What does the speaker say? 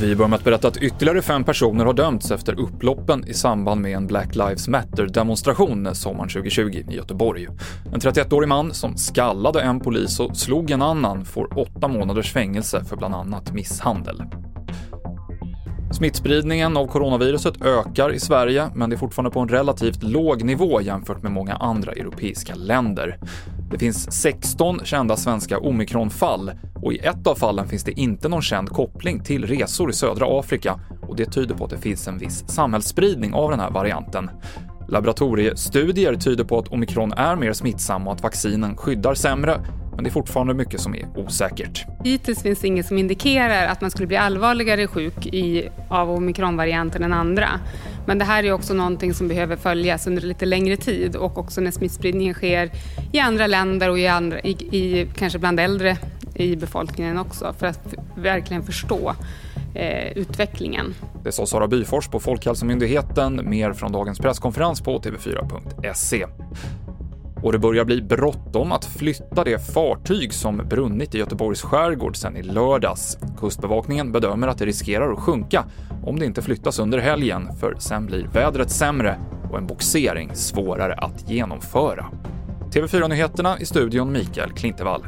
Vi börjar med att berätta att ytterligare fem personer har dömts efter upploppen i samband med en Black Lives Matter-demonstration sommaren 2020 i Göteborg. En 31-årig man som skallade en polis och slog en annan får åtta månaders fängelse för bland annat misshandel. Smittspridningen av coronaviruset ökar i Sverige, men det är fortfarande på en relativt låg nivå jämfört med många andra europeiska länder. Det finns 16 kända svenska omikronfall och i ett av fallen finns det inte någon känd koppling till resor i södra Afrika och det tyder på att det finns en viss samhällsspridning av den här varianten. Laboratoriestudier tyder på att omikron är mer smittsam och att vaccinen skyddar sämre, men det är fortfarande mycket som är osäkert. Hittills finns inget som indikerar att man skulle bli allvarligare sjuk i, av omikronvarianten än andra. Men det här är också någonting som behöver följas under lite längre tid och också när smittspridningen sker i andra länder och i, andra, i, i kanske bland äldre i befolkningen också för att verkligen förstå eh, utvecklingen. Det sa Sara Byfors på Folkhälsomyndigheten, mer från dagens presskonferens på tv4.se. Och det börjar bli bråttom att flytta det fartyg som brunnit i Göteborgs skärgård sedan i lördags. Kustbevakningen bedömer att det riskerar att sjunka om det inte flyttas under helgen, för sen blir vädret sämre och en boxering svårare att genomföra. TV4-nyheterna i studion Mikael Klintevall.